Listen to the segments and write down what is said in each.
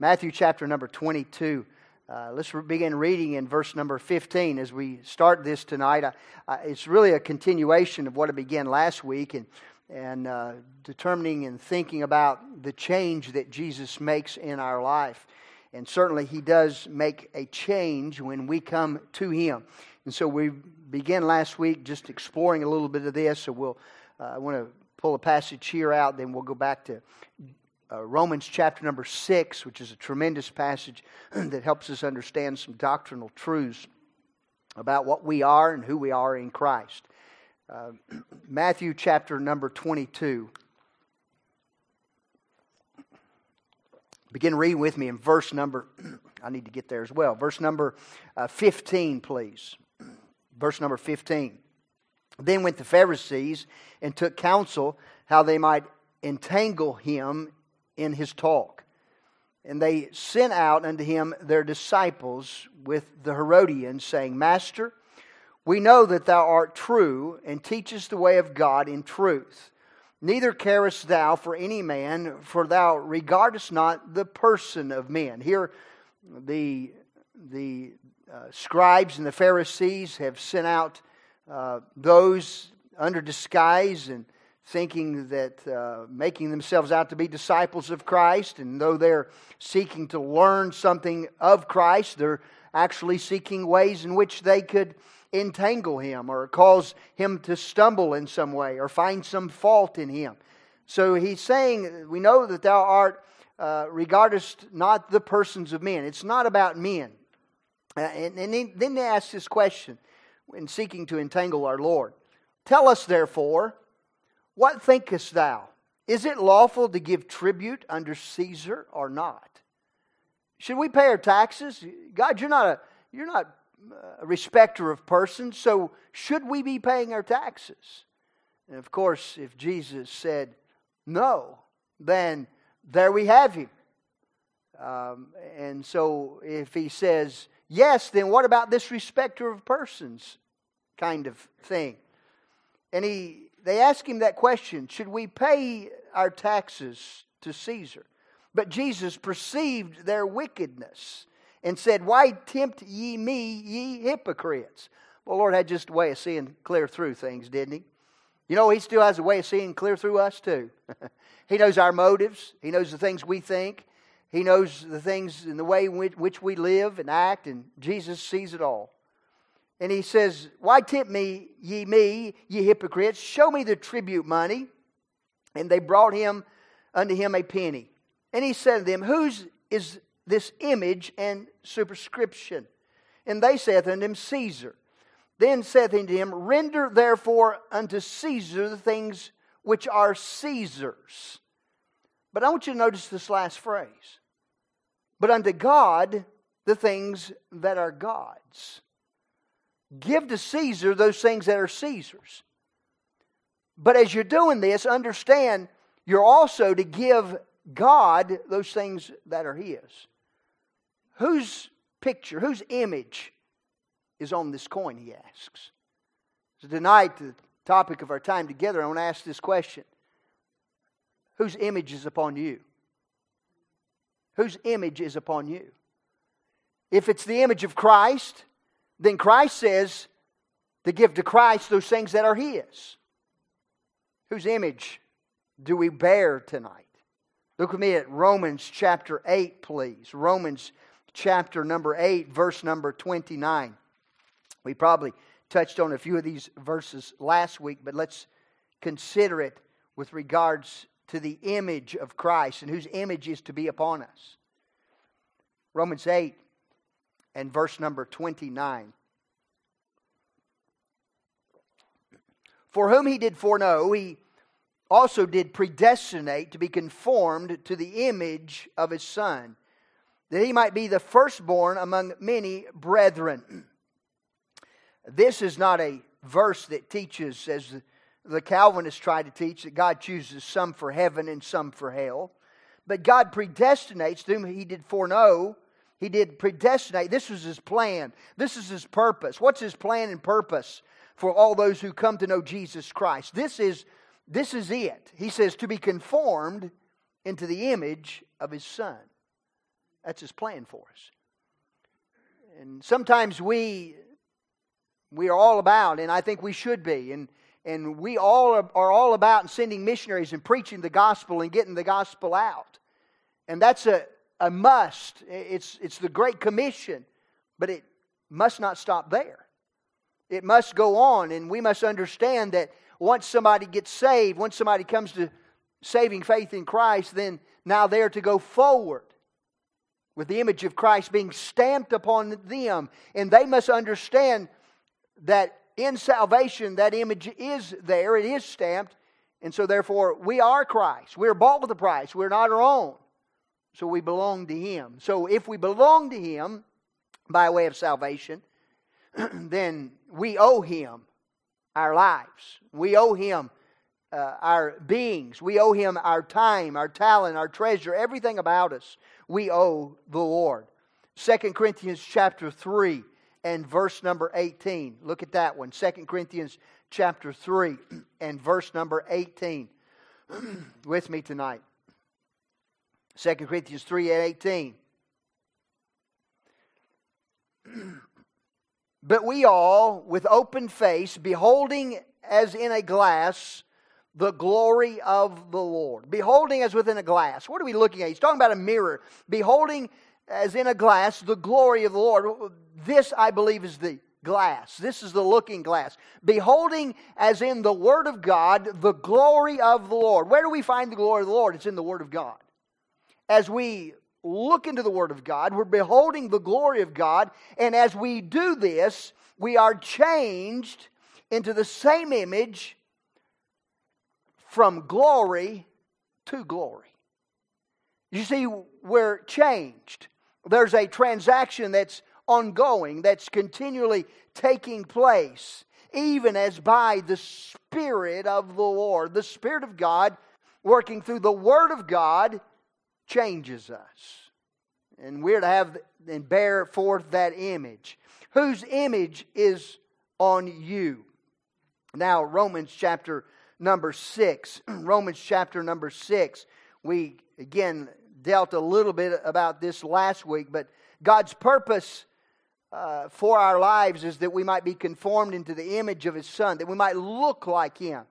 Matthew chapter number 22. Uh, let's begin reading in verse number 15 as we start this tonight. Uh, it's really a continuation of what I began last week and, and uh, determining and thinking about the change that Jesus makes in our life. And certainly, He does make a change when we come to Him. And so, we began last week just exploring a little bit of this. So, we'll, uh, I want to pull a passage here out, then we'll go back to uh, Romans chapter number six, which is a tremendous passage that helps us understand some doctrinal truths about what we are and who we are in Christ. Uh, Matthew chapter number 22. Begin reading with me in verse number, I need to get there as well. Verse number uh, 15, please. Verse number 15. Then went the Pharisees and took counsel how they might entangle him in his talk. And they sent out unto him their disciples with the Herodians, saying, Master, we know that thou art true and teachest the way of God in truth. Neither carest thou for any man, for thou regardest not the person of men. Here, the, the uh, scribes and the Pharisees have sent out uh, those under disguise and thinking that uh, making themselves out to be disciples of Christ, and though they're seeking to learn something of Christ, they're actually seeking ways in which they could entangle him or cause him to stumble in some way or find some fault in him. So he's saying, We know that thou art, uh, regardest not the persons of men. It's not about men. Uh, and, and then they ask this question in seeking to entangle our Lord Tell us, therefore, what thinkest thou? Is it lawful to give tribute under Caesar or not? Should we pay our taxes? God, you're not a you're not a respecter of persons, so should we be paying our taxes? And of course, if Jesus said no, then there we have him. Um, and so if he says yes, then what about this respecter of persons kind of thing? And he they ask him that question Should we pay our taxes to Caesar? But Jesus perceived their wickedness and said, Why tempt ye me, ye hypocrites? Well, Lord had just a way of seeing clear through things, didn't he? You know, he still has a way of seeing clear through us, too. he knows our motives, he knows the things we think, he knows the things and the way in which we live and act, and Jesus sees it all. And he says, Why tempt me, ye me, ye hypocrites? Show me the tribute money. And they brought him unto him a penny. And he said to them, Whose is this image and superscription? And they saith unto him, Caesar. Then saith he unto him, Render therefore unto Caesar the things which are Caesar's. But I want you to notice this last phrase. But unto God the things that are God's. Give to Caesar those things that are Caesar's. But as you're doing this, understand you're also to give God those things that are His. Whose picture, whose image is on this coin, he asks. So tonight, the topic of our time together, I want to ask this question Whose image is upon you? Whose image is upon you? If it's the image of Christ, then Christ says to give to Christ those things that are His. Whose image do we bear tonight? Look with me at Romans chapter 8, please. Romans chapter number 8, verse number 29. We probably touched on a few of these verses last week, but let's consider it with regards to the image of Christ and whose image is to be upon us. Romans 8, and verse number 29. For whom he did foreknow, he also did predestinate to be conformed to the image of his Son, that he might be the firstborn among many brethren. This is not a verse that teaches, as the Calvinists try to teach, that God chooses some for heaven and some for hell. But God predestinates, whom he did foreknow, he did predestinate. This was his plan. This is his purpose. What's his plan and purpose for all those who come to know Jesus Christ? This is, this is it. He says, to be conformed into the image of his son. That's His plan for us. And sometimes we we are all about, and I think we should be, and and we all are, are all about sending missionaries and preaching the gospel and getting the gospel out. And that's a, a must. It's, it's the Great Commission, but it must not stop there. It must go on, and we must understand that once somebody gets saved, once somebody comes to saving faith in Christ, then now they're to go forward with the image of Christ being stamped upon them. And they must understand that in salvation, that image is there, it is stamped, and so therefore we are Christ. We're bought with a price, we're not our own. So we belong to Him. So if we belong to Him by way of salvation, then we owe Him our lives. We owe Him uh, our beings. We owe Him our time, our talent, our treasure, everything about us. We owe the Lord. 2 Corinthians chapter 3 and verse number 18. Look at that one. 2 Corinthians chapter 3 and verse number 18. With me tonight. 2 Corinthians 3 and 18. but we all, with open face, beholding as in a glass the glory of the Lord. Beholding as within a glass. What are we looking at? He's talking about a mirror. Beholding as in a glass the glory of the Lord. This, I believe, is the glass. This is the looking glass. Beholding as in the Word of God the glory of the Lord. Where do we find the glory of the Lord? It's in the Word of God. As we look into the Word of God, we're beholding the glory of God. And as we do this, we are changed into the same image from glory to glory. You see, we're changed. There's a transaction that's ongoing, that's continually taking place, even as by the Spirit of the Lord. The Spirit of God, working through the Word of God, changes us. And we're to have and bear forth that image. Whose image is on you? Now, Romans chapter number 6. Romans chapter number 6. We, again, dealt a little bit about this last week, but God's purpose uh, for our lives is that we might be conformed into the image of His Son, that we might look like Him.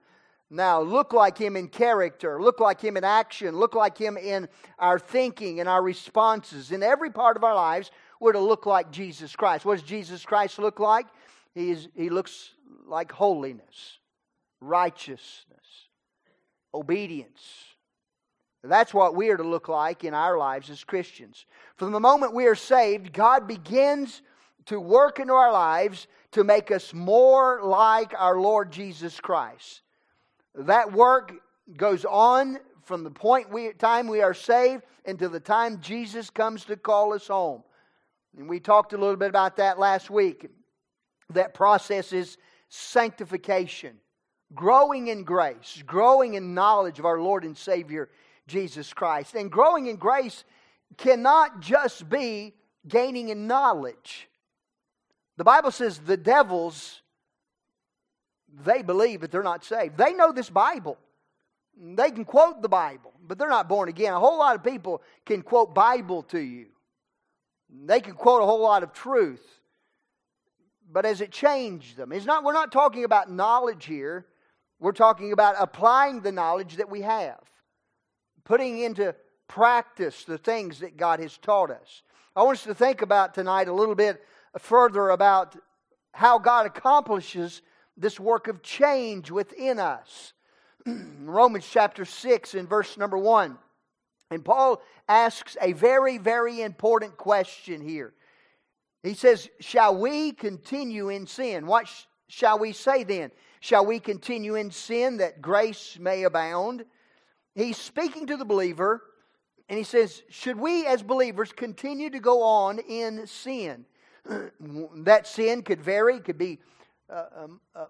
Now, look like Him in character, look like Him in action, look like Him in our thinking and our responses. In every part of our lives, we're to look like Jesus Christ. What does Jesus Christ look like? He, is, he looks like holiness, righteousness, obedience, that's what we are to look like in our lives as Christians. From the moment we are saved, God begins to work into our lives to make us more like our Lord Jesus Christ. That work goes on from the point we time we are saved until the time Jesus comes to call us home. And we talked a little bit about that last week. That process is sanctification, growing in grace, growing in knowledge of our Lord and Savior Jesus Christ. And growing in grace cannot just be gaining in knowledge. The Bible says the devils, they believe, but they're not saved. They know this Bible. They can quote the Bible, but they're not born again. A whole lot of people can quote Bible to you. They can quote a whole lot of truth. But has it changed them? It's not, we're not talking about knowledge here. We're talking about applying the knowledge that we have putting into practice the things that God has taught us. I want us to think about tonight a little bit further about how God accomplishes this work of change within us. Romans chapter 6 and verse number 1. And Paul asks a very, very important question here. He says, Shall we continue in sin? What sh- shall we say then? Shall we continue in sin that grace may abound? he's speaking to the believer, and he says, Should we as believers continue to go on in sin? that sin could vary, could be Uh, um, uh, a, a,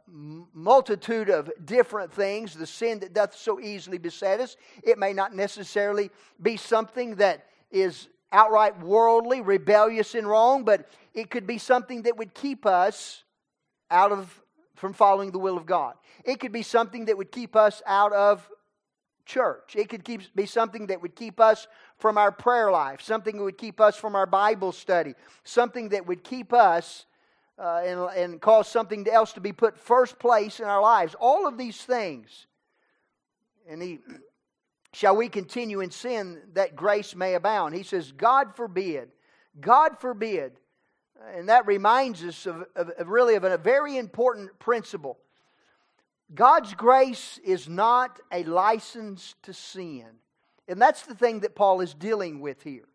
multitude of different things. The sin that doth so easily beset us, it may not necessarily be something that is outright worldly, rebellious, and wrong, but it could be something that would keep us out of from following the will of God. It could be something that would keep us out of church. It could keep, be something that would keep us from our prayer life, something that would keep us from our Bible study, something that would keep us uh, and, and cause something else to be put first place in our lives. All of these things. And he, shall we continue in sin that grace may abound? He says, God forbid. God forbid. And that reminds us of, of, of really of a very important principle. God's grace is not a license to sin. And that's the thing that Paul is dealing with here.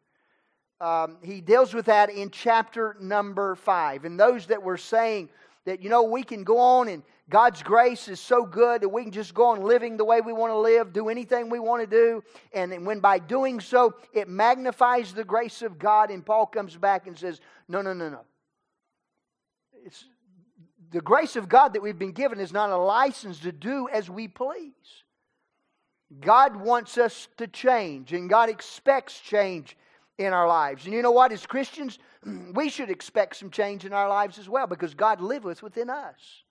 Um, he deals with that in chapter number five. And those that were saying that, you know, we can go on and God's grace is so good that we can just go on living the way we want to live, do anything we want to do. And when by doing so, it magnifies the grace of God. And Paul comes back and says, no, no, no, no. It's, the grace of God that we've been given is not a license to do as we please. God wants us to change, and God expects change in our lives. And you know what? As Christians, we should expect some change in our lives as well because God liveth within us.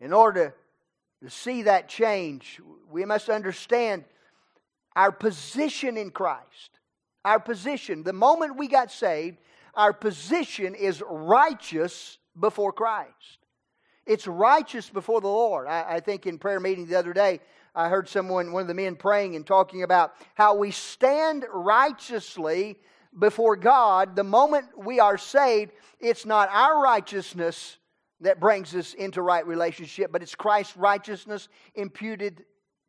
In order to see that change, we must understand our position in Christ. Our position. The moment we got saved, our position is righteous before Christ. It's righteous before the Lord. I, I, think in prayer meeting the other day, I heard someone, one of the men praying and talking about how we stand righteously before God the moment we are saved. It's not our righteousness that brings us into right relationship, but it's Christ's righteousness imputed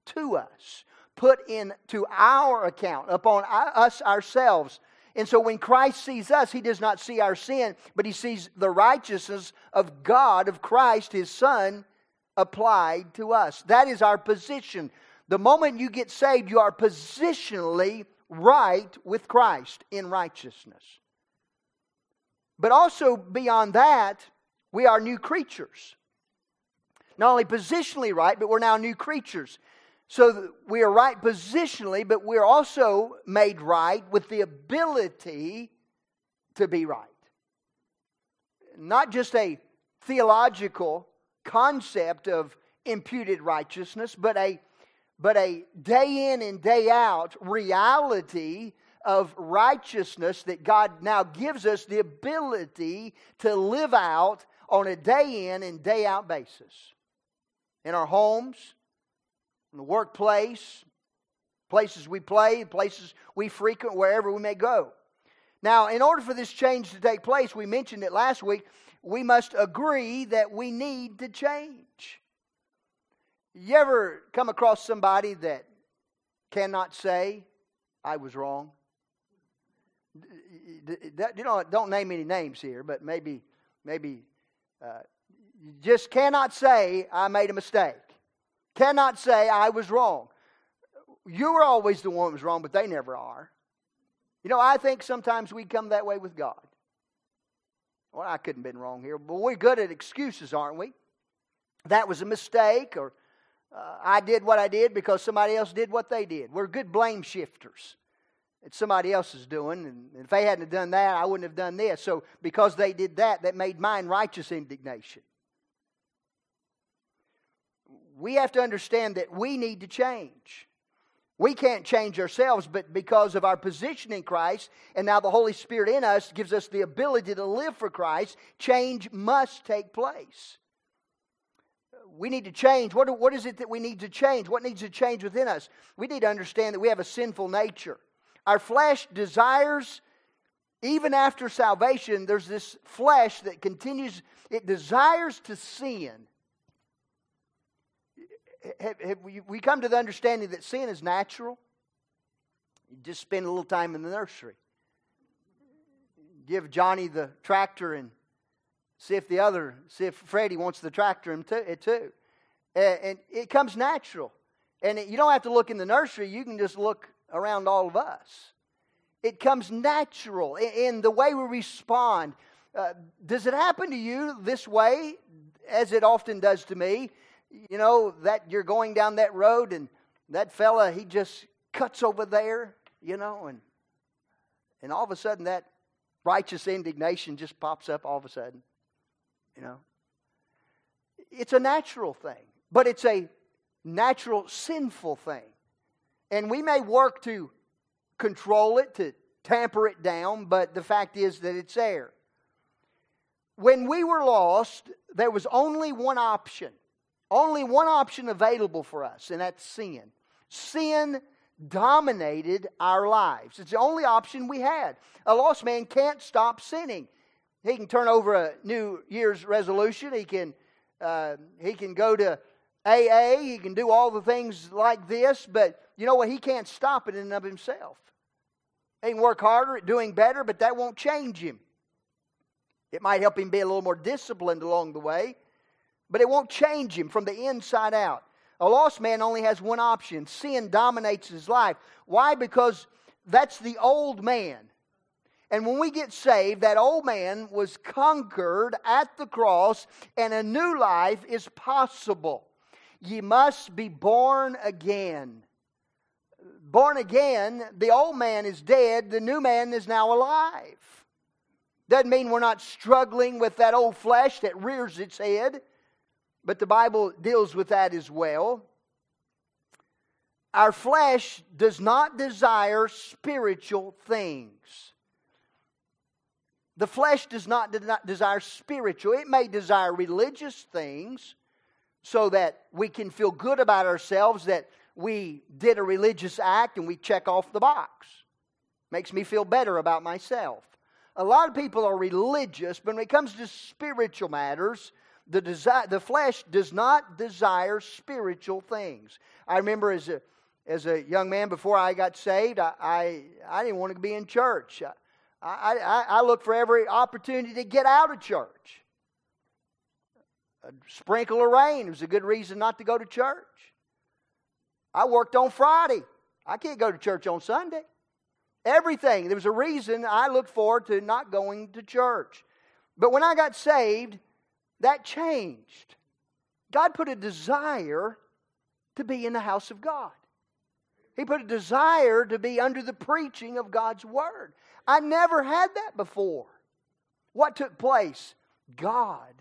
to us, put into our account, upon us ourselves and so when Christ sees us, he does not see our sin, but he sees the righteousness of God, of Christ, his Son, applied to us. That is our position. The moment you get saved, you are positionally right with Christ in righteousness. But also beyond that, we are new creatures. Not only positionally right, but we're now new creatures. So we are right positionally, but we're also made right with the ability to be right. Not just a theological concept of imputed righteousness, but a, but a day in and day out reality of righteousness that God now gives us the ability to live out on a day in and day out basis. In our homes, in the workplace, places we play, places we frequent, wherever we may go. Now, in order for this change to take place, we mentioned it last week, we must agree that we need to change. You ever come across somebody that cannot say, I was wrong? You know, don't name any names here, but maybe, maybe, uh, you just cannot say, I made a mistake cannot say, I was wrong. You were always the one that was wrong, but they never are. You know, I think sometimes we come that way with God. Well, I couldn't have been wrong here, but we're good at excuses, aren't we? That was a mistake, or uh, I did what I did because somebody else did what they did. We're good blame shifters. It's somebody else's doing, and if they hadn't done that, I wouldn't have done this. So, because they did that, that made mine righteous indignation we have to understand that we need to change. We can't change ourselves, but because of our position in Christ, and now the Holy Spirit in us gives us the ability to live for Christ, change must take place. We need to change. What, what is it that we need to change? What needs to change within us? We need to understand that we have a sinful nature. Our flesh desires, even after salvation, there's this flesh that continues, it desires to sin have, have we, we come to the understanding that sin is natural? You just spend a little time in the nursery. Give Johnny the tractor and see if the other, see if Freddie wants the tractor too. And it comes natural. And you don't have to look in the nursery, you can just look around all of us. It comes natural in the way we respond. Uh, does it happen to you this way, as it often does to me? You know, that you're going down that road and that fella, he just cuts over there, you know, and and all of a sudden that righteous indignation just pops up all of a sudden. You know. It's a natural thing, but it's a natural sinful thing. And we may work to control it, to tamper it down, but the fact is that it's there. When we were lost, there was only one option, only one option available for us, and that's sin. Sin dominated our lives. It's the only option we had. A lost man can't stop sinning. He can turn over a New Year's resolution. He can, uh, he can go to AA. He can do all the things like this, but you know what? He can't stop it in and of himself. He can work harder at doing better, but that won't change him. It might help him be a little more disciplined along the way, but it won't change him from the inside out. A lost man only has one option sin dominates his life. Why? Because that's the old man. And when we get saved, that old man was conquered at the cross, and a new life is possible. Ye must be born again. Born again, the old man is dead, the new man is now alive. Doesn't mean we're not struggling with that old flesh that rears its head, but the Bible deals with that as well. Our flesh does not desire spiritual things. The flesh does not, desire spiritual. It may desire religious things so that we can feel good about ourselves that we did a religious act and we check off the box. Makes me feel better about myself. A lot of people are religious, but when it comes to spiritual matters, the, desire, the flesh does not desire spiritual things. I remember as a, as a young man before I got saved, I, I, I didn't want to be in church. I, I, I looked for every opportunity to get out of church. A sprinkle of rain was a good reason not to go to church. I worked on Friday. I can't go to church on Sunday. Everything. There was a reason I looked forward to not going to church. But when I got saved, that changed. God put a desire to be in the house of God. He put a desire to be under the preaching of God's Word. I never had that before. What took place? God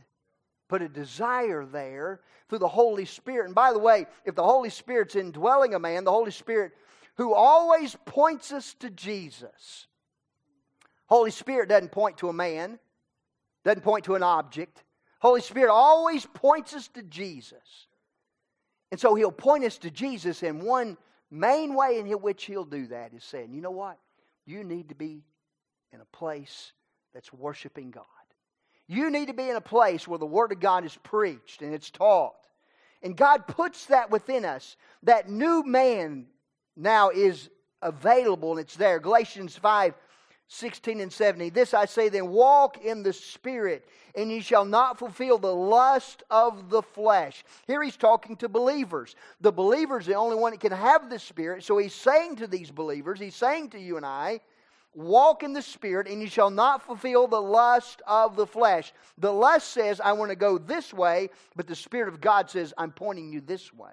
put a desire there through the Holy Spirit. And by the way, if the Holy Spirit's indwelling a man, the Holy Spirit who always points us to Jesus. Holy Spirit doesn't point to a man, doesn't point to an object. Holy Spirit always points us to Jesus. And so he'll point us to Jesus, and one main way in which he'll do that is saying, you know what? You need to be in a place that's worshiping God. You need to be in a place where the Word of God is preached and it's taught. And God puts that within us. That new man now is available and it's there. Galatians 5 16 and 70. This I say then, walk in the Spirit, and ye shall not fulfill the lust of the flesh. Here he's talking to believers. The believer is the only one that can have the Spirit. So he's saying to these believers, he's saying to you and I, walk in the Spirit, and you shall not fulfill the lust of the flesh. The lust says, I want to go this way, but the Spirit of God says, I'm pointing you this way.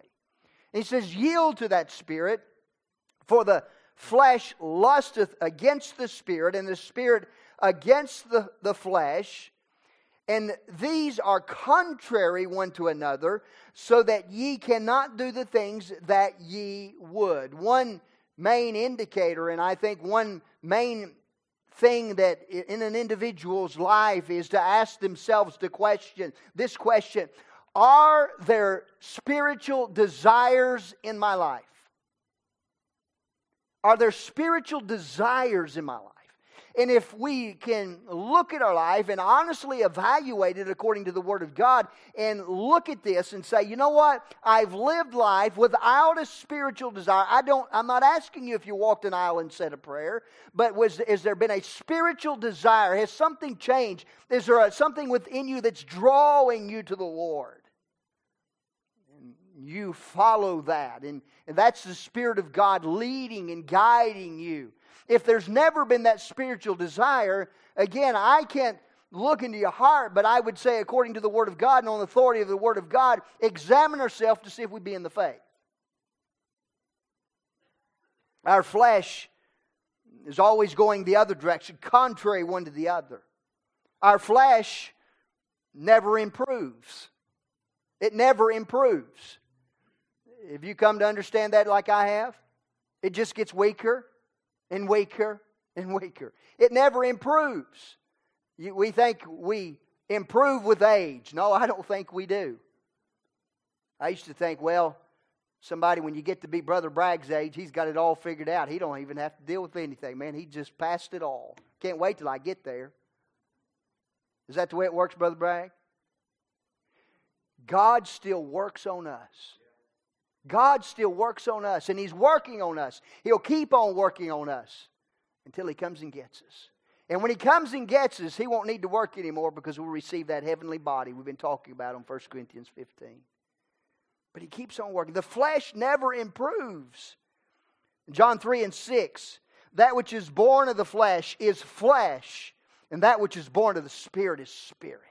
And he says, yield to that Spirit, for the flesh lusteth against the Spirit, and the Spirit against the, the flesh. And these are contrary one to another, so that ye cannot do the things that ye would. One main indicator, and I think one main thing that in an individual's life is to ask themselves the question this question Are there spiritual desires in my life? Are there spiritual desires in my life? And if we can look at our life and honestly evaluate it according to the Word of God and look at this and say, you know what? I've lived life without a spiritual desire. I don't, I'm not asking you if you walked an aisle and said a prayer, but was, has there been a spiritual desire? Has something changed? Is there a, something within you that's drawing you to the Lord? You follow that. And, and that's the Spirit of God leading and guiding you if there's never been that spiritual desire, again, I can't look into your heart, but I would say, according to the Word of God and on the authority of the Word of God, examine ourselves to see if we be in the faith. Our flesh is always going the other direction, contrary one to the other. Our flesh never improves. It never improves. If you come to understand that like I have, it just gets weaker and weaker and weaker. It never improves. You, we think we improve with age. No, I don't think we do. I used to think, well, somebody when you get to be Brother Bragg's age, he's got it all figured out. He don't even have to deal with anything, man. He just passed it all. Can't wait till I get there. Is that the way it works, Brother Bragg? God still works on us. God still works on us, and He's working on us. He'll keep on working on us until He comes and gets us. And when He comes and gets us, He won't need to work anymore because we'll receive that heavenly body we've been talking about on 1 Corinthians 15. But He keeps on working. The flesh never improves. John 3 and 6 that which is born of the flesh is flesh, and that which is born of the Spirit is spirit.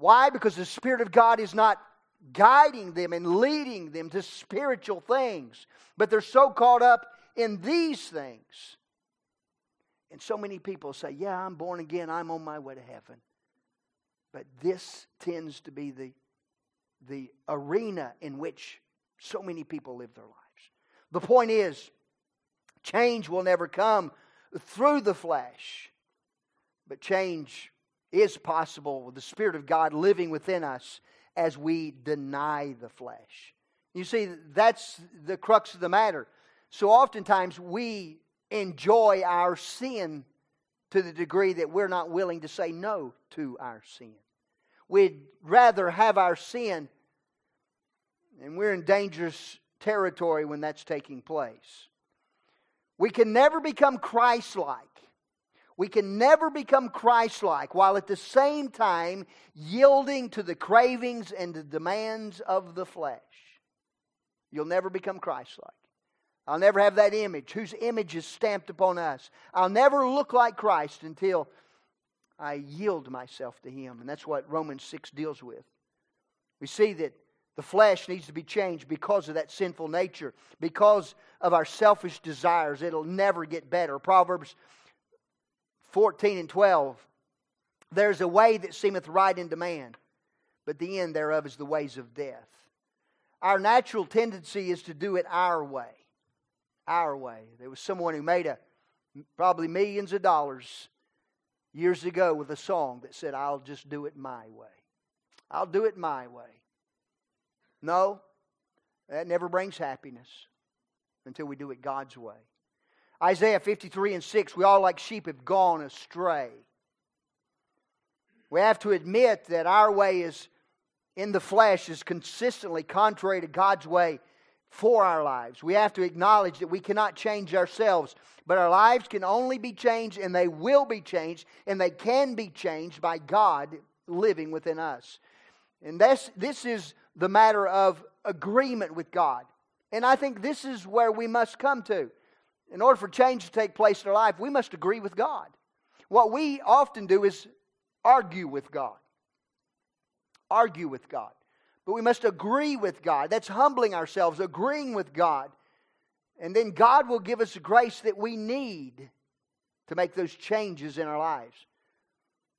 Why? Because the Spirit of God is not guiding them and leading them to spiritual things, but they're so caught up in these things. And so many people say, Yeah, I'm born again, I'm on my way to heaven. But this tends to be the, the arena in which so many people live their lives. The point is, change will never come through the flesh, but change is possible with the Spirit of God living within us as we deny the flesh. You see, that's the crux of the matter. So oftentimes we enjoy our sin to the degree that we're not willing to say no to our sin. We'd rather have our sin, and we're in dangerous territory when that's taking place. We can never become Christ like we can never become Christ like while at the same time yielding to the cravings and the demands of the flesh. You'll never become Christ like. I'll never have that image, whose image is stamped upon us. I'll never look like Christ until I yield myself to Him. And that's what Romans 6 deals with. We see that the flesh needs to be changed because of that sinful nature, because of our selfish desires. It'll never get better. Proverbs 14 and 12. There's a way that seemeth right unto man, but the end thereof is the ways of death. Our natural tendency is to do it our way. Our way. There was someone who made a probably millions of dollars years ago with a song that said, I'll just do it my way. I'll do it my way. No, that never brings happiness until we do it God's way. Isaiah 53 and 6, we all like sheep have gone astray. We have to admit that our way is in the flesh is consistently contrary to God's way for our lives. We have to acknowledge that we cannot change ourselves, but our lives can only be changed and they will be changed and they can be changed by God living within us. And this, this is the matter of agreement with God. And I think this is where we must come to in order for change to take place in our life, we must agree with God. What we often do is argue with God. Argue with God. But we must agree with God. That's humbling ourselves, agreeing with God. And then God will give us the grace that we need to make those changes in our lives.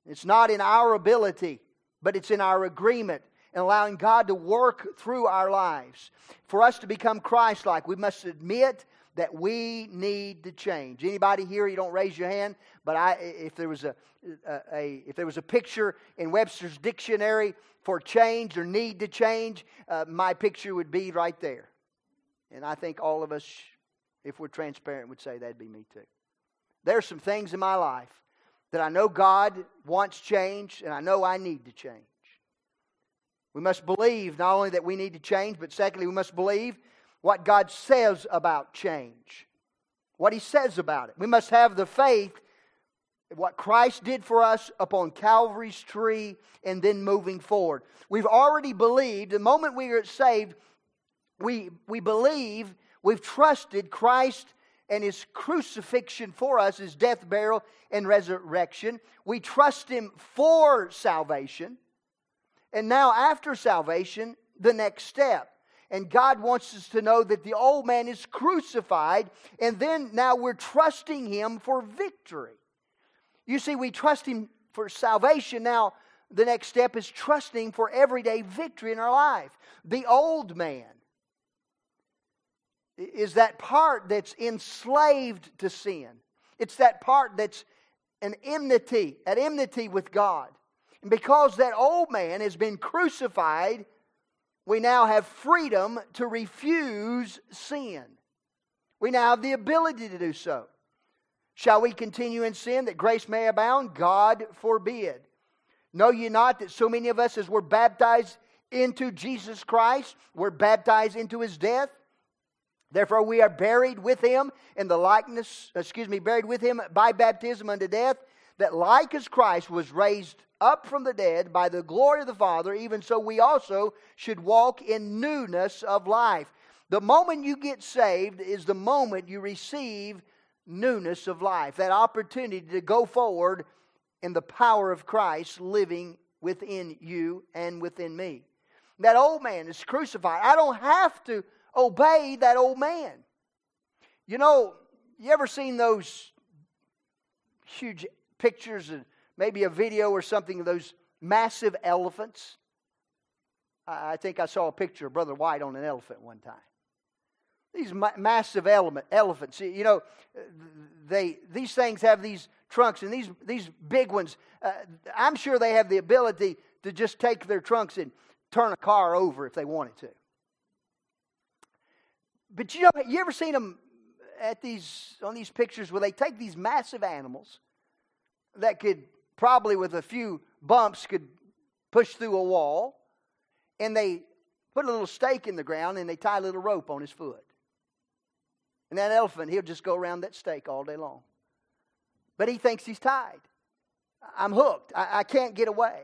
It's not in our ability, but it's in our agreement and allowing God to work through our lives. For us to become Christ like, we must admit that we need to change. Anybody here? You don't raise your hand, but I, if there was a, a, a if there was a picture in Webster's dictionary for change or need to change, uh, my picture would be right there. And I think all of us, if we're transparent, would say that'd be me too. There's some things in my life that I know God wants changed, and I know I need to change. We must believe not only that we need to change, but secondly, we must believe what God says about change, what He says about it. We must have the faith what Christ did for us upon Calvary's tree and then moving forward. We've already believed, the moment we are saved, we, we believe, we've trusted Christ and his crucifixion for us, his death, burial, and resurrection. We trust him for salvation. And now, after salvation, the next step. And God wants us to know that the old man is crucified, and then now we're trusting him for victory. You see, we trust him for salvation. Now, the next step is trusting for everyday victory in our life. The old man is that part that's enslaved to sin. It's that part that's an enmity, at enmity with God. And because that old man has been crucified, we now have freedom to refuse sin. We now have the ability to do so. Shall we continue in sin that grace may abound? God forbid. Know ye not that so many of us, as we're baptized into Jesus Christ, we're baptized into his death? Therefore, we are buried with him in the likeness, excuse me, buried with him by baptism unto death, that like as Christ was raised up from the dead by the glory of the Father, even so we also should walk in newness of life. The moment you get saved is the moment you receive newness of life, that opportunity to go forward in the power of Christ living within you and within me. That old man is crucified. I don't have to obey that old man. You know, you ever seen those huge pictures and maybe a video or something of those massive elephants? I think I saw a picture of Brother White on an elephant one time. These ma- massive element, elephants, you know, they these things have these trunks, and these these big ones. Uh, I'm sure they have the ability to just take their trunks and turn a car over if they wanted to. But you know, you ever seen them at these on these pictures where they take these massive animals that could probably with a few bumps could push through a wall, and they put a little stake in the ground and they tie a little rope on his foot. And that elephant, he'll just go around that stake all day long. But he thinks he's tied. I'm hooked. I, I can't get away.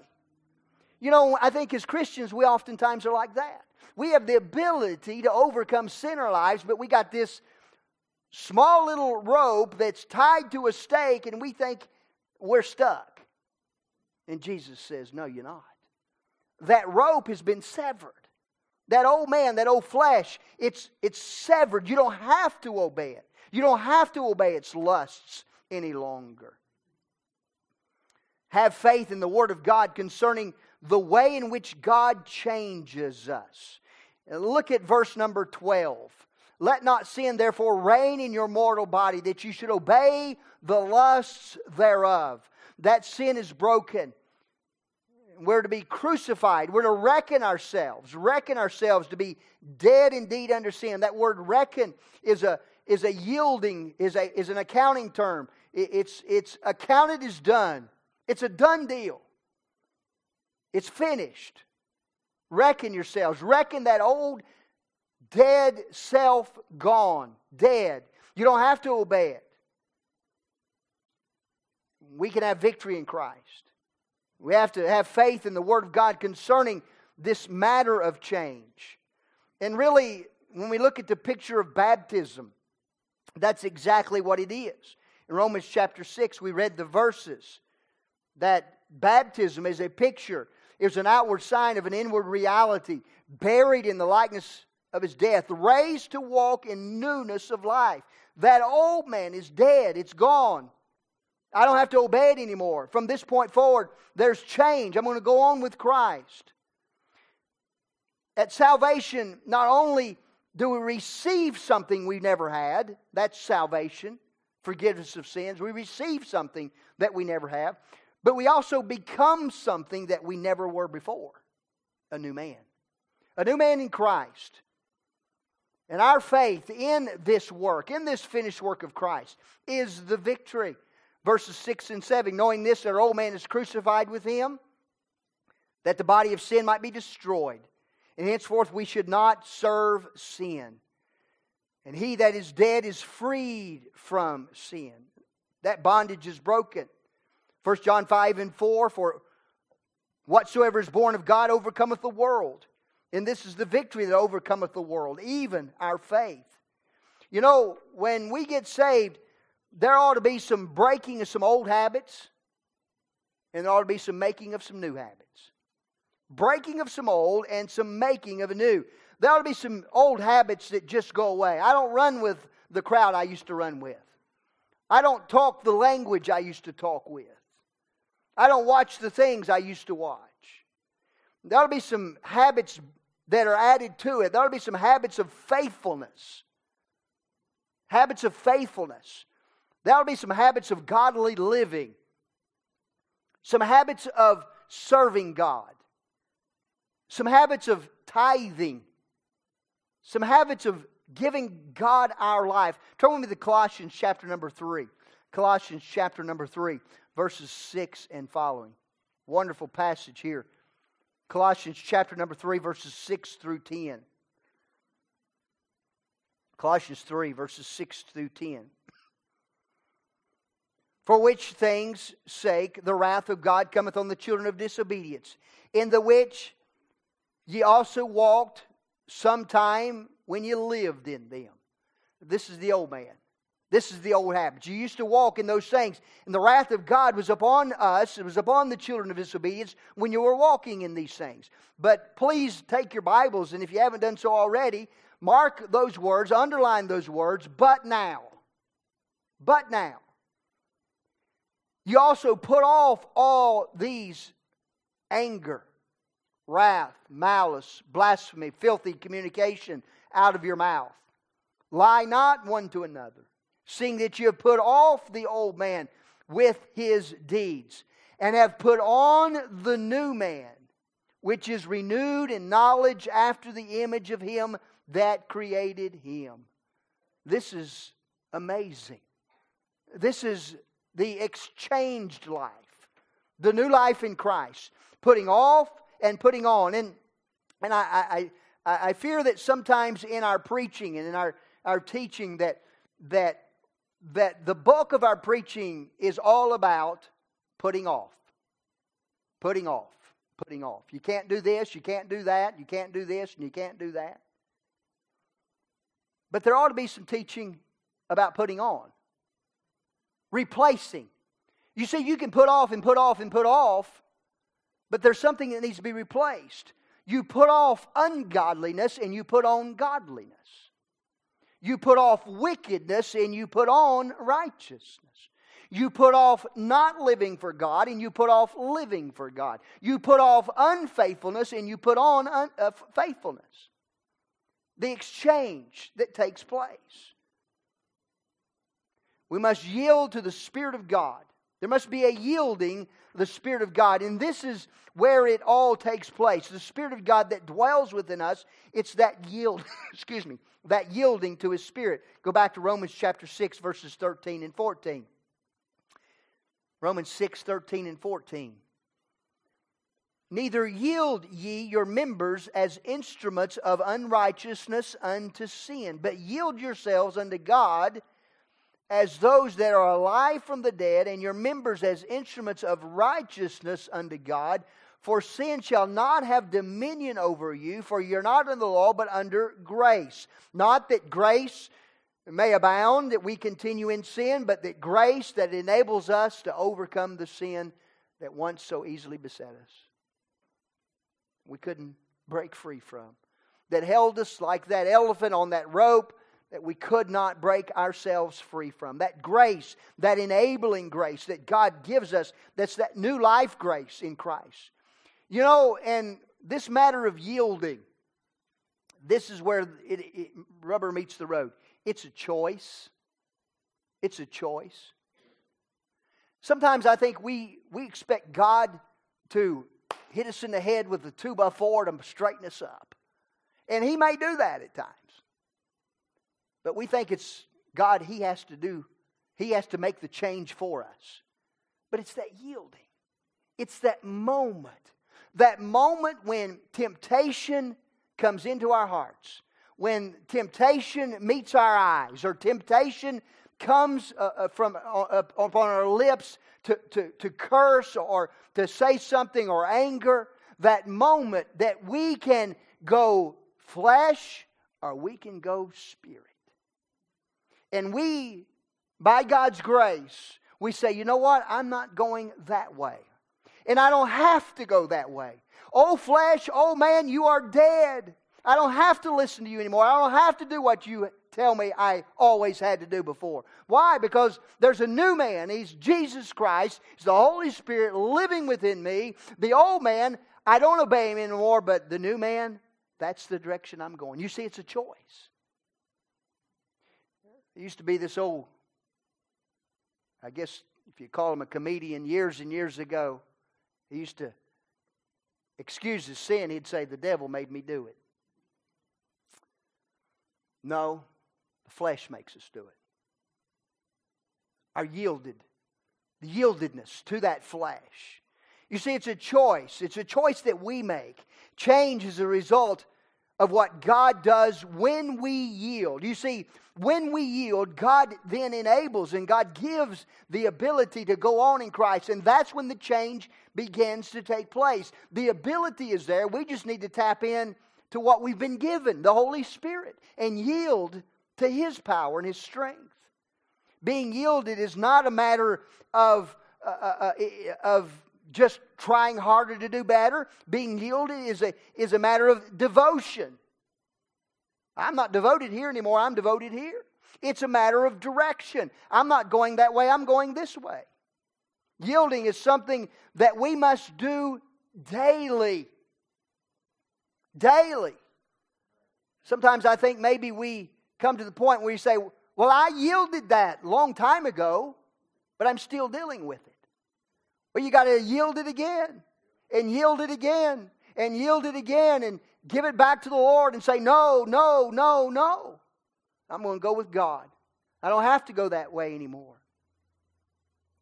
You know, I think as Christians, we oftentimes are like that. We have the ability to overcome sin in our lives, but we got this small little rope that's tied to a stake, and we think we're stuck. And Jesus says, No, you're not. That rope has been severed. That old man, that old flesh, it's, it's severed. You don't have to obey it. You don't have to obey its lusts any longer. Have faith in the Word of God concerning the way in which God changes us. Look at verse number 12. Let not sin therefore reign in your mortal body, that you should obey the lusts thereof. That sin is broken. We're to be crucified. We're to reckon ourselves, reckon ourselves to be dead indeed under sin. That word reckon is a, is a yielding, is, a, is an accounting term. It's, it's accounted as done. It's a done deal. It's finished. Reckon yourselves. Reckon that old dead self gone. Dead. You don't have to obey it. We can have victory in Christ. We have to have faith in the Word of God concerning this matter of change. And really, when we look at the picture of baptism, that's exactly what it is. In Romans chapter 6, we read the verses that baptism is a picture is an outward sign of an inward reality, buried in the likeness of his death, raised to walk in newness of life. That old man is dead, it's gone. I don't have to obey it anymore. From this point forward, there's change. I'm going to go on with Christ. At salvation, not only do we receive something we never had, that's salvation, forgiveness of sins. We receive something that we never have. But we also become something that we never were before a new man. A new man in Christ. And our faith in this work, in this finished work of Christ, is the victory. Verses 6 and 7 knowing this, our old man is crucified with him, that the body of sin might be destroyed. And henceforth we should not serve sin. And he that is dead is freed from sin. That bondage is broken. 1 John 5 and 4 For whatsoever is born of God overcometh the world. And this is the victory that overcometh the world, even our faith. You know, when we get saved, there ought to be some breaking of some old habits, and there ought to be some making of some new habits. Breaking of some old and some making of a new. There ought to be some old habits that just go away. I don't run with the crowd I used to run with. I don't talk the language I used to talk with. I don't watch the things I used to watch. There ought to be some habits that are added to it. There ought to be some habits of faithfulness. Habits of faithfulness. There ought to be some habits of godly living. Some habits of serving God. Some habits of tithing. Some habits of giving God our life. Turn with me to Colossians chapter number 3. Colossians chapter number 3, verses 6 and following. Wonderful passage here. Colossians chapter number 3, verses 6 through 10. Colossians 3, verses 6 through 10. For which things' sake the wrath of God cometh on the children of disobedience, in the which ye also walked sometime when ye lived in them. This is the old man. This is the old habit. You used to walk in those things, and the wrath of God was upon us, it was upon the children of disobedience when you were walking in these things. But please take your Bibles, and if you haven't done so already, mark those words, underline those words, but now. But now. You also put off all these anger, wrath, malice, blasphemy, filthy communication out of your mouth. Lie not one to another seeing that you have put off the old man with his deeds, and have put on the new man, which is renewed in knowledge after the image of him that created him. This is amazing. This is the exchanged life, the new life in Christ, putting off and putting on. And, and I, I, I fear that sometimes in our preaching and in our, our teaching that, that that the bulk of our preaching is all about putting off. Putting off. Putting off. You can't do this, you can't do that, you can't do this, and you can't do that. But there ought to be some teaching about putting on. Replacing. You see, you can put off and put off and put off, but there's something that needs to be replaced. You put off ungodliness and you put on godliness. You put off wickedness and you put on righteousness. You put off not living for God and you put off living for God. You put off unfaithfulness and you put on un- uh, faithfulness. The exchange that takes place. We must yield to the Spirit of God. There must be a yielding the Spirit of God. And this is where it all takes place. The Spirit of God that dwells within us, it's that yield, excuse me, that yielding to His Spirit. Go back to Romans chapter 6, verses 13 and 14. Romans 6, 13 and 14. Neither yield ye your members as instruments of unrighteousness unto sin, but yield yourselves unto God as those that are alive from the dead, and your members as instruments of righteousness unto God. For sin shall not have dominion over you, for you're not under the law, but under grace. Not that grace may abound, that we continue in sin, but that grace that enables us to overcome the sin that once so easily beset us. We couldn't break free from. That held us like that elephant on that rope that we could not break ourselves free from. That grace, that enabling grace that God gives us, that's that new life grace in Christ. You know, and this matter of yielding, this is where it, it, rubber meets the road. It's a choice. It's a choice. Sometimes I think we, we expect God to hit us in the head with a two by four to straighten us up. And He may do that at times. But we think it's God, He has to do, He has to make the change for us. But it's that yielding, it's that moment, that moment when temptation comes into our hearts, when temptation meets our eyes, or temptation comes uh, uh from uh, upon our lips to, to, to curse or to say something or anger, that moment that we can go flesh or we can go spirit. And we, by God's grace, we say, you know what? I'm not going that way. And I don't have to go that way. Oh, flesh, oh, man, you are dead. I don't have to listen to you anymore. I don't have to do what you tell me I always had to do before. Why? Because there's a new man. He's Jesus Christ. He's the Holy Spirit living within me. The old man, I don't obey him anymore, but the new man, that's the direction I'm going. You see, it's a choice. Used to be this old, I guess if you call him a comedian, years and years ago, he used to excuse his sin. He'd say, The devil made me do it. No, the flesh makes us do it. Our yielded, the yieldedness to that flesh. You see, it's a choice. It's a choice that we make. Change is a result of what God does when we yield. You see, when we yield, God then enables and God gives the ability to go on in Christ. And that's when the change begins to take place. The ability is there. We just need to tap in to what we've been given, the Holy Spirit, and yield to His power and His strength. Being yielded is not a matter of, uh, uh, uh of just trying harder to do better. Being yielded is a, is a matter of devotion. I'm not devoted here anymore, I'm devoted here. It's a matter of direction. I'm not going that way, I'm going this way. Yielding is something that we must do daily. Daily. Sometimes I think maybe we come to the point where you say, Well, I yielded that long time ago, but I'm still dealing with it. Well, you got to yield it again, and yield it again, and yield it again, and give it back to the Lord and say, No, no, no, no. I'm going to go with God. I don't have to go that way anymore.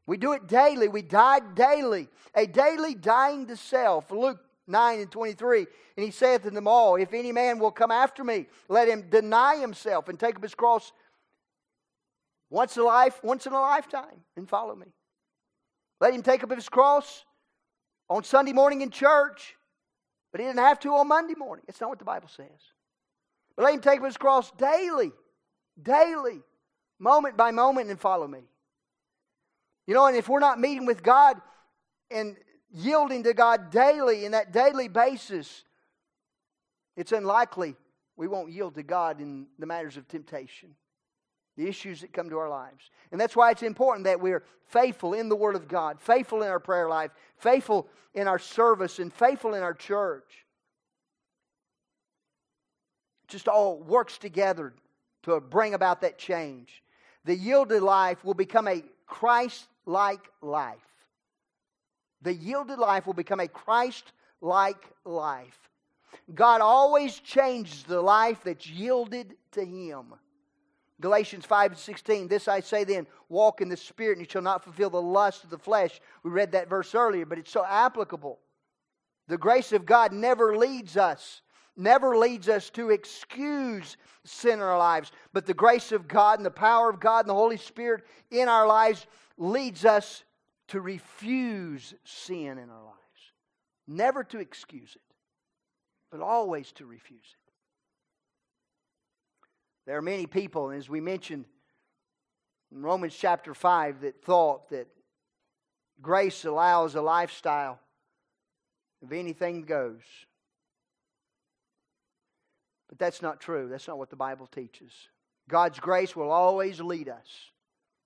We do it daily. We die daily. A daily dying to self. Luke 9 and 23. And he saith to them all, If any man will come after me, let him deny himself and take up his cross once a life, once in a lifetime, and follow me. Let him take up his cross on Sunday morning in church, but he didn't have to on Monday morning. It's not what the Bible says. But let him take up his cross daily, daily, moment by moment, and follow me. You know, and if we're not meeting with God and yielding to God daily in that daily basis, it's unlikely we won't yield to God in the matters of temptation, the issues that come to our lives. And that's why it's important that we're faithful in the Word of God, faithful in our prayer life, faithful in our service, and faithful in our church. Just all works together to bring about that change. The yielded life will become a Christ like life. The yielded life will become a Christ like life. God always changes the life that's yielded to Him. Galatians 5 and 16, this I say then, walk in the Spirit, and you shall not fulfill the lust of the flesh. We read that verse earlier, but it's so applicable. The grace of God never leads us, never leads us to excuse sin in our lives, but the grace of God and the power of God and the Holy Spirit in our lives leads us to refuse sin in our lives. Never to excuse it, but always to refuse it. There are many people, as we mentioned in Romans chapter 5, that thought that grace allows a lifestyle of anything goes. But that's not true. That's not what the Bible teaches. God's grace will always lead us.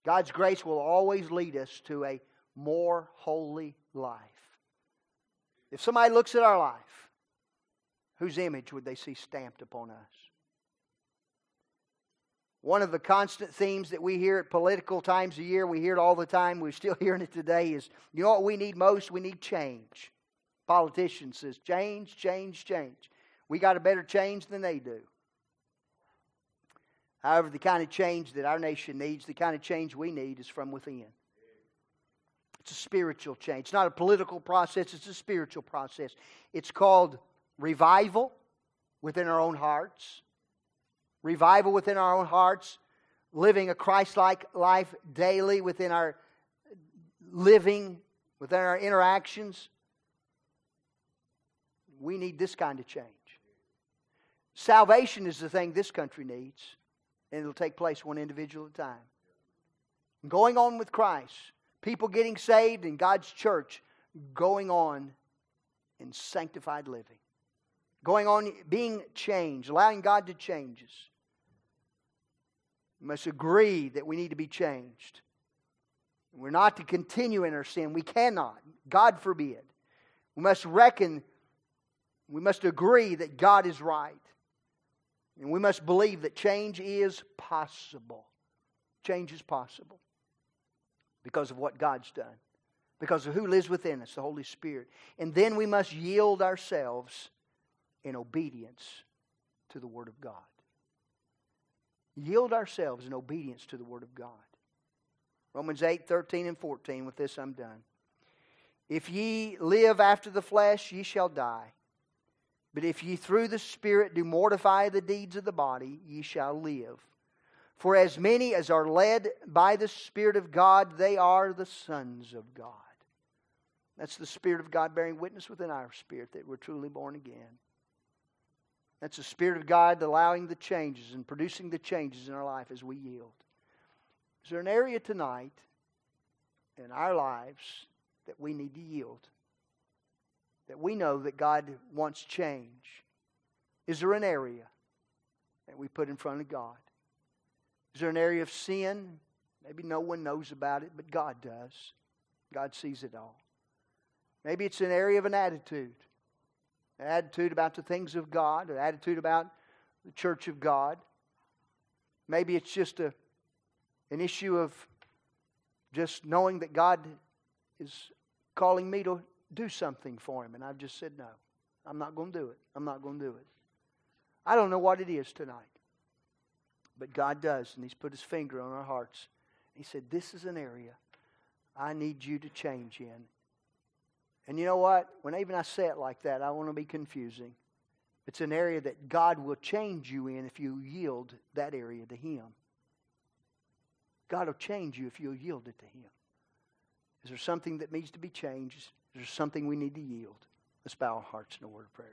God's grace will always lead us to a more holy life. If somebody looks at our life, whose image would they see stamped upon us? One of the constant themes that we hear at political times of year, we hear it all the time, we're still hearing it today, is you know what we need most? We need change. Politicians says change, change, change. We got a better change than they do. However, the kind of change that our nation needs, the kind of change we need, is from within. It's a spiritual change. It's not a political process, it's a spiritual process. It's called revival within our own hearts. Revival within our own hearts. living a Christ like life daily within our living, within our interactions, we need this kind of change. Salvation is the thing this country needs, and it'll take place one individual at a time. Going on with Christ, people getting saved in God's church, going on in sanctified living, going on being changed, allowing God to change us. We must agree that we need to be changed. We're not to continue in our sin. We cannot. God forbid. We must reckon, we must agree that God is right. And we must believe that change is possible. Change is possible because of what God's done, because of who lives within us, the Holy Spirit. And then we must yield ourselves in obedience to the Word of God. Yield ourselves in obedience to the Word of God. Romans 8, 13, and 14. With this, I'm done. If ye live after the flesh, ye shall die. But if ye through the Spirit do mortify the deeds of the body, ye shall live. For as many as are led by the Spirit of God, they are the sons of God. That's the Spirit of God bearing witness within our spirit that we're truly born again. That's the Spirit of God allowing the changes and producing the changes in our life as we yield. Is there an area tonight in our lives that we need to yield? That we know that God wants change? Is there an area that we put in front of God? Is there an area of sin? Maybe no one knows about it, but God does. God sees it all. Maybe it's an area of an attitude an attitude about the things of God, an attitude about the church of God. Maybe it's just a, an issue of just knowing that God is calling me to do something for Him, and I've just said no. I'm not going to do it. I'm not going to do it. I don't know what it is tonight, but God does, and He's put His finger on our hearts. He said, This is an area I need you to change in. And you know what? When even I say it like that, I want to be confusing. It's an area that God will change you in if you yield that area to Him. God will change you if you'll yield it to Him. Is there something that needs to be changed? Is there something we need to yield? Let's bow our hearts in a word of prayer.